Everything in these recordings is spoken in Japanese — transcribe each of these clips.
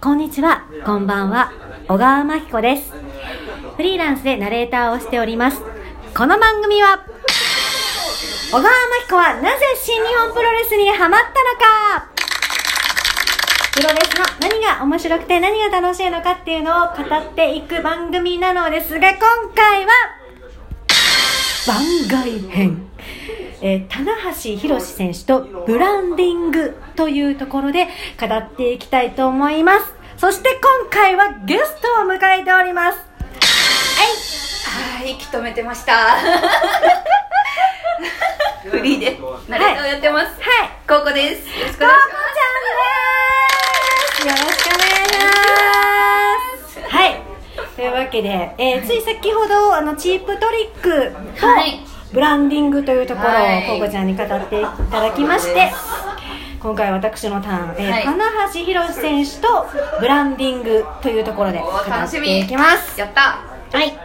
こんにちは、こんばんは、小川真紀子です。フリーランスでナレーターをしております。この番組は、小川真紀子はなぜ新日本プロレスにハマったのかプロレスの何が面白くて何が楽しいのかっていうのを語っていく番組なのですが、今回は、番外編。えー、棚橋宏選手とブランディングというところで語っていきたいと思います。そして今回はゲストを迎えております。はい、息止めてました。フリーでナレーターをやってます。はい。コウコです。よろしくお願いしちゃんです。よろしくお願いします。はい。というわけで、えーつい先ほど、あの、チープトリックと、はいブランディングというところを、はいコウコちゃんに語っていただきまして、今回私のターン、えーはい棚橋宏選手とブランディングというところで語って。いきます。やった。はい。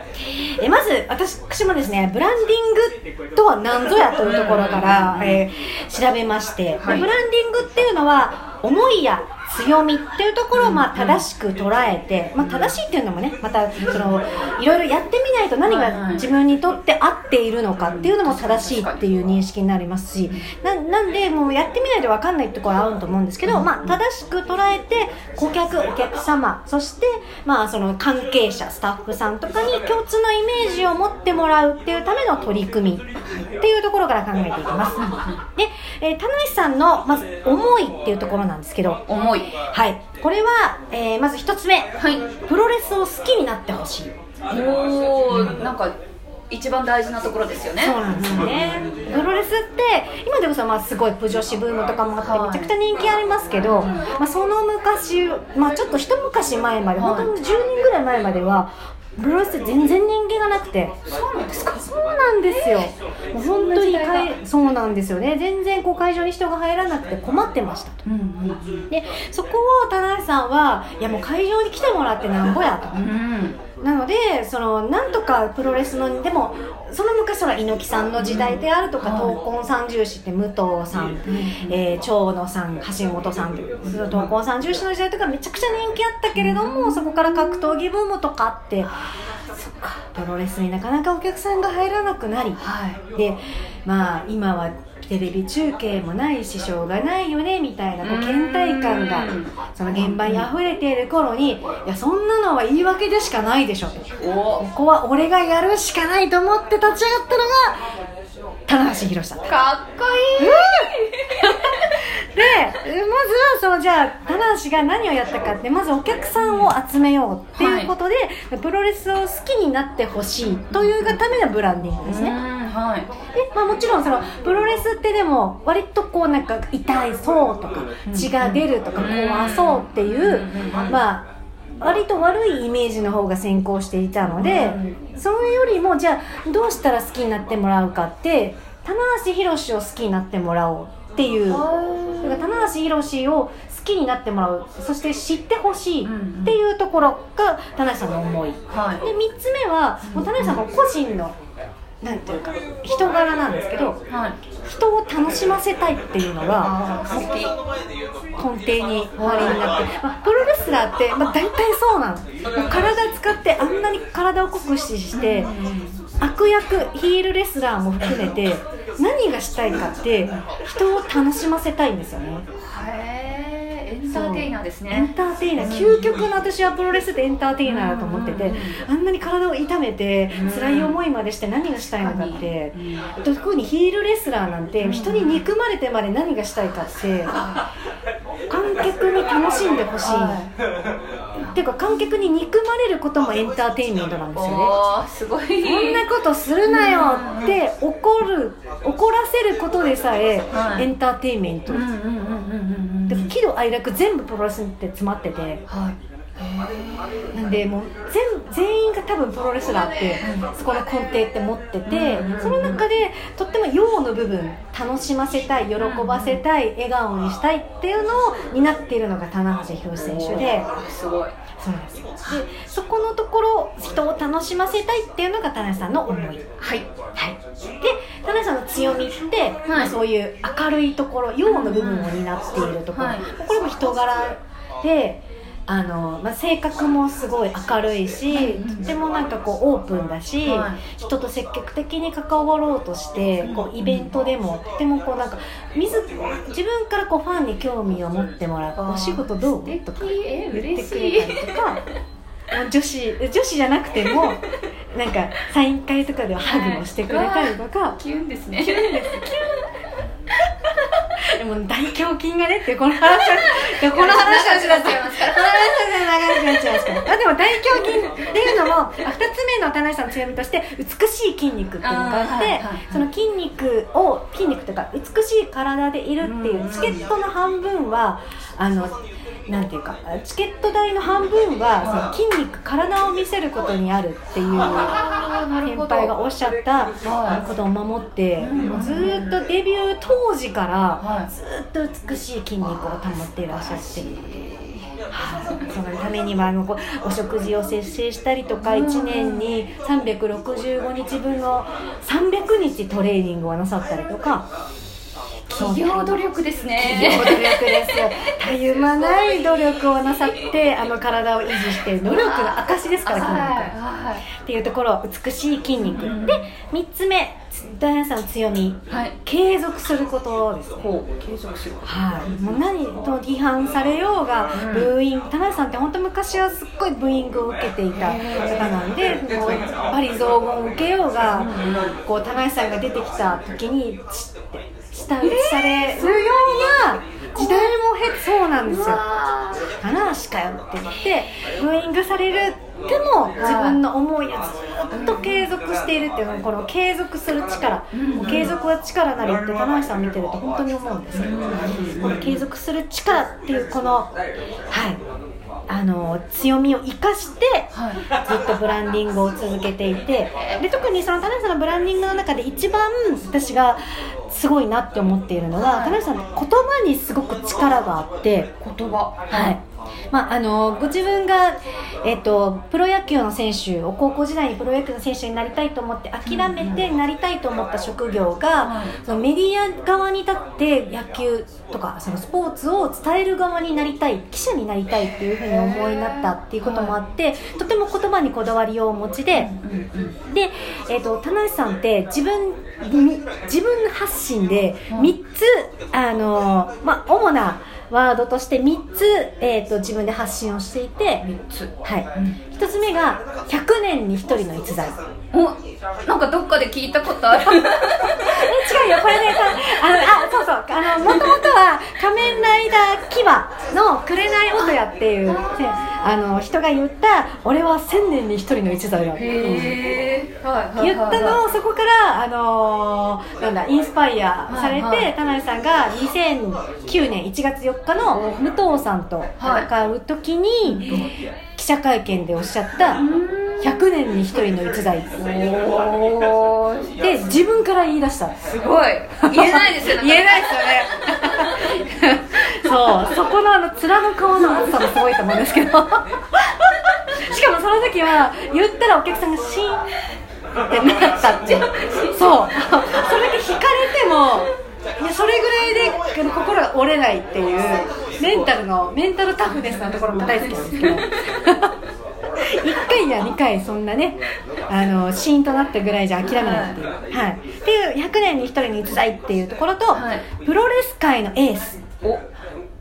えまず、私もですね、ブランディングとは何ぞやというところから、えー調べまして、でブラはいンディングっていうのは、思いや強みっていうところをまあ正しく捉えて、まあ、正しいっていうのもね、またそのいろいろやってみないと何が自分にとって合っているのかっていうのも正しいっていう認識になりますし、ななんで、もうやってみないと分かんないところあると思うんですけど、まあ、正しく捉えて、顧客、お客様、そして、まあ、その関係者、スタッフさんとかに共通のイメージを持ってもらうっていうための取り組みっていうところから考えていきます。で、えー、田無さんの、まず、思いっていうところなんですけど、重い。はい。これは、えーまず一つ目、はい。プロレスを好きになってほしい。おお、なんか一番大事なところですよね。そうなんですよね。プロレスって今でこそまあすごいプ女子ブームとかもあってはいめちゃくちゃ人気ありますけど、まあその昔、まあちょっと一昔前まで、はい本当に10年ぐらい前までは。プロレスって全然人気がなくて。そうなんですか？そうなんですよ。もう本当にかいそうなんですよね。全然こう会場に人が入らなくて困ってましたと。うん。でそこを田中さんはいやもう会場に来てもらってなんぼやと。うん。うん。なのでそのなんとかプロレスのでもその昔は猪木さんの時代であるとかはい闘魂三重士って武藤さん、えー長野さん橋本さん闘魂三重士の時代とかめちゃくちゃ人気あったけれどもそこから格闘技ブームとかあってそっかプロレスになかなかお客さんが入らなくなりはい。でまあ今はテレビ中継もないししょうがないよねみたいなこう倦怠感がうんその現場に溢れている頃にいやそんなのは言い訳でしかないでしょここは俺がやるしかないと思って立ち上がったのが棚橋宏さん。でかっこいい。まずはそのじゃあ棚橋が何をやったかってまずお客さんを集めようっていうことで、プロレスを好きになってほしいというがためのブランディングですね、うんはい。でまあ、もちろんそのプロレスってでも割とこうなんか痛いそうとか血が出るとか怖そうっていうまあ割と悪いイメージの方が先行していたのでそれよりもじゃあどうしたら好きになってもらうかって棚橋宏を好きになってもらおうっていうだから棚橋宏を好きになってもらうそして知ってほしいっていうところが棚橋さん。の思い。はい。で3つ目はもう田中さん。の個人のなんていうか人柄なんですけどはい。人を楽しませたいっていうのが。根底に終わりになって、まあ、プロレスラーって、まあ、大体そうなの。もう体使ってあんなに体を酷使して悪役ヒールレスラーも含めて何がしたいかって人を楽しませたいんですよねンターテイナーですエンね。ターテイナー。究極の私はプロレスってエンターテイナーだと思っててあんなに体を痛めて辛い思いまでして何がしたいのかって特にヒールレスラーなんて人に憎まれてまで何がしたいかって観客に楽しんでほしいってい。うか観客に憎まれることもエンターテインメントなんですよね。すごい。そんなことするなよって怒る怒らせることでさえはい。エンターテインメント。で喜怒哀楽全部プロレスって詰まってて。はい。なんでもう全全員が多分プロレスラーってそこの根底って持っててうんその中でとっても陽の部分楽しませたい喜ばせたい笑顔にしたいっていうのを担っているのが棚橋宏選手で。すごい。そうですよ。でそこのところ人を楽しませたいっていうのが田中さんの思い。はい。はい、強みって、まあそういう明るいところ陽の部分を担っているところ、はい。これも人柄であの、まあ、性格もすごい明るいし、とてもなんかこうオープンだし、はい。人と積極的に関わろうとしてこうイベントでもとてもこうなんか自自分からこうファンに興味を持ってもらう「あー。お仕事どう?」とかえ言ってくれいたりとか。女子女子じゃなくてもなんかサイン会とかではハグもしてくれたりとか、キュンですね。でも大胸筋がねってこの話は この話はいますからこの話は長くなっちゃいますから。あでも大胸筋っていうのもあ二つ目の田中さんの強みとして美しい筋肉っていうのがあってあーはいはい。はいその筋肉を筋肉というか美しい体でいるっていうチケットの半分はあのなんていうかチケット代の半分はその筋肉体を見せることにあるっていう先輩がおっしゃったはい。ことを守ってずーっとデビュー当時からはい。ずーっと美しい筋肉を保っていらっしゃって。はい。そのためにはあのお食事を節制したりとか1年に365日分の300日トレーニングをなさったりとか企業努力です企ね業努力です。よたゆまない努力をなさってあの体を維持して努力の証ですから筋肉ははっていうところ美しい筋肉、うんで3つ目ダイアンさんの強み。いはい。継続することです。ねほう継続しよはい、もう何と批判されようが、うん。ブーイング田中さんって本当昔はすっごいブーイングを受けていた方なんでもうやっぱり雑言を受けようが、こう田中さんが出てきた時にチッて舌打ちされるような時代も経てそうなんですよ。話かよって言ってブーイングされるでも自分の思いをずっと継続しているっていうのこの継続する力、もう継続は力なりって田中さんを見てると本当に思うんですよ、この継続する力っていうこのはい。あの強みを生かしてはい。ずっとブランディングを続けていて。で特にその田中さんのブランディングの中で一番私がすごいなって思っているのは田中さんって言葉にすごく力があって言葉。はい。まあ、あのご自分が、えっとプロ野球の選手を高校時代にプロ野球の選手になりたいと思って諦めてなりたいと思った職業が、はい。そのメディア側に立って野球とかそのスポーツを伝える側になりたい記者になりたいっていうふうに思いになったっていうこともあってとても言葉にこだわりをお持ちで。で、えー、と田無さんって自分み自分発信で3つ、あのーまあ、主なワードとして3つ、えー、と自分で発信をしていて、つ。はい、1つ目が100年に1人の逸材。おなんかどっかで聞いたことある。え違うよ。これねさあのあそうそう。あのもともとは「仮面ライダーキバ」の「紅音や」っていう、ねあの人が言った「俺は1000年に1人の逸材だ」っていうへえはい言ったのをそこから、あのーなんだインスパイアされて、田辺さんが2009年1月4日の武藤さんと戦う時に、記者会見でおっしゃった100年に1人の逸材。おー。で自分から言い出した。すごい。言えないですよ言えないですよね そうそこのあの面の顔の厚さもすごいと思うんですけど。しかもその時は言ったらお客さんがシーンってなったってそう。それだけ引かれてもいやそれぐらいで心が折れないっていうメンタルのメンタルタフネスなところも大好きなんですけど。1回や2回そんなねあのシーンとなったぐらいじゃ諦めないっていう、はい。っていう100年に1人に逸材っていうところと、はい。プロレス界のエースおっ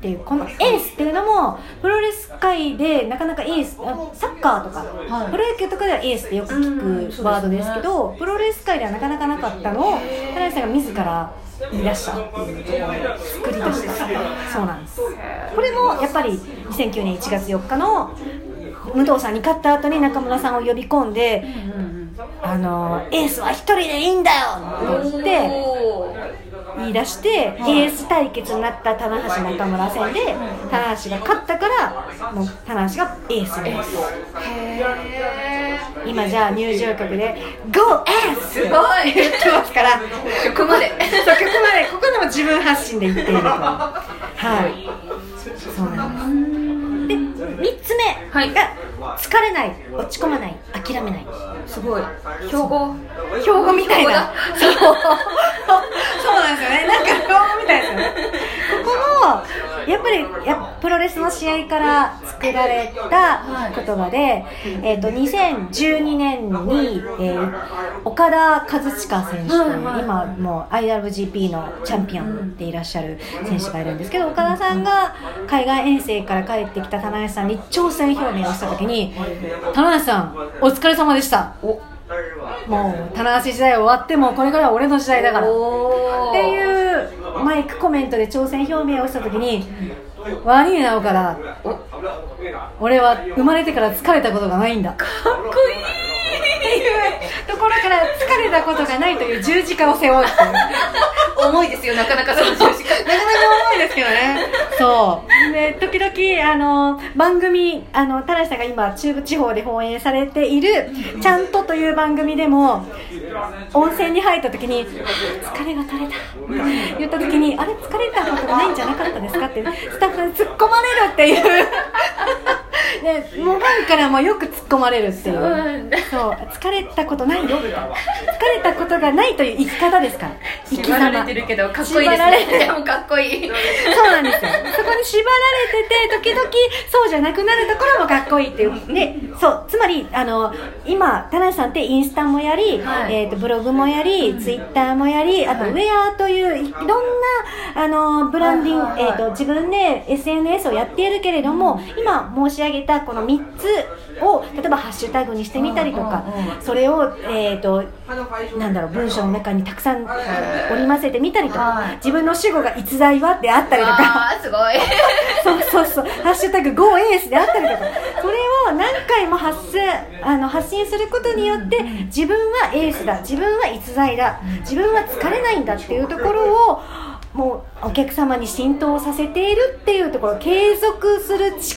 ていうこのエースっていうのもプロレス界でなかなかエースあサッカーとか、はい。プロ野球とかではエースってよくうん聞くワードですけど、プロレス界ではなかなかなかったのを田中さんが自ら言い出した。っていうところを作り出した。そうなんです。これもやっぱり2009年1月4日の武藤さんに勝った後に中村さんを呼び込んであのエースは一人でいいんだよって言って言い出して、エース対決になった棚橋中村戦で棚橋が勝ったからもう棚橋がエースになるへ今じゃあ入場曲で「GO エース!」すごい。言ってますから曲まで。そう曲までここでも自分発信で言っていると。はい。そうなんです。で3つ目はい。が疲れない落ち込まない諦めない。すごい。標語？標語みたいな。そう。そうなんですよね。なんか標語みたいですよね。ここもやっぱりやプロレスの試合から作られた言葉で、えー、と2012年に、えー岡田和親選手という、今もう IWGP のチャンピオンでいらっしゃる選手がいるんですけど岡田さんが海外遠征から帰ってきた棚橋さんに挑戦表明をした時に「棚橋さんお疲れ様でした」もう棚橋時代終わってもこれからは俺の時代だから」おっていうマイクコメントで挑戦表明をした時に「悪いな岡田俺は生まれてから疲れたことがないんだ」かっこいい。っていうところから疲れたことがないという十字架を背負う重いですよなかなかその十字架。なかなか重いですけどね。そう。で、時々、あの、番組、あの、田無さんが今、中部地方で放映されている、ちゃんとという番組でも、温泉に入った時に、疲れが取れた。言った時に、あれ、疲れたことがないんじゃなかったですかって、スタッフに突っ込まれるっていう。で、もうファンからもよく突っ込まれるっていう。そう、疲れたことないよ、みたいな。疲れたことがないという生き方ですから。生き縛られてるけどかっこいいです縛られてねでもかっこいい。そうなんですよ。そこに縛られてて、時々そうじゃなくなるところもかっこいいっていう。で、そう、つまり、あの、今、田中さんってインスタもやり、はい。えっ、と、ブログもやり、ツイッターもやり、あと、ウェアという、いろんな、あの、ブランディング、えっ、と、自分で SNS をやっているけれども、今申し上げたこの3つを、例えばハッシュタグにしてみたりとかそれを、えっ、と、なんだろう、文章の中にたくさん織り交ぜてみたりとかはい、自分の主語が逸材はであったりとか、すごい。そうそうそう、ハッシュタグ GO エースであったりとか、それを何回も発すあの発信することによって、自分はエースだ、自分は逸材だ、自分は疲れないんだっていうところを、もうお客様に浸透させているっていうところ、継続する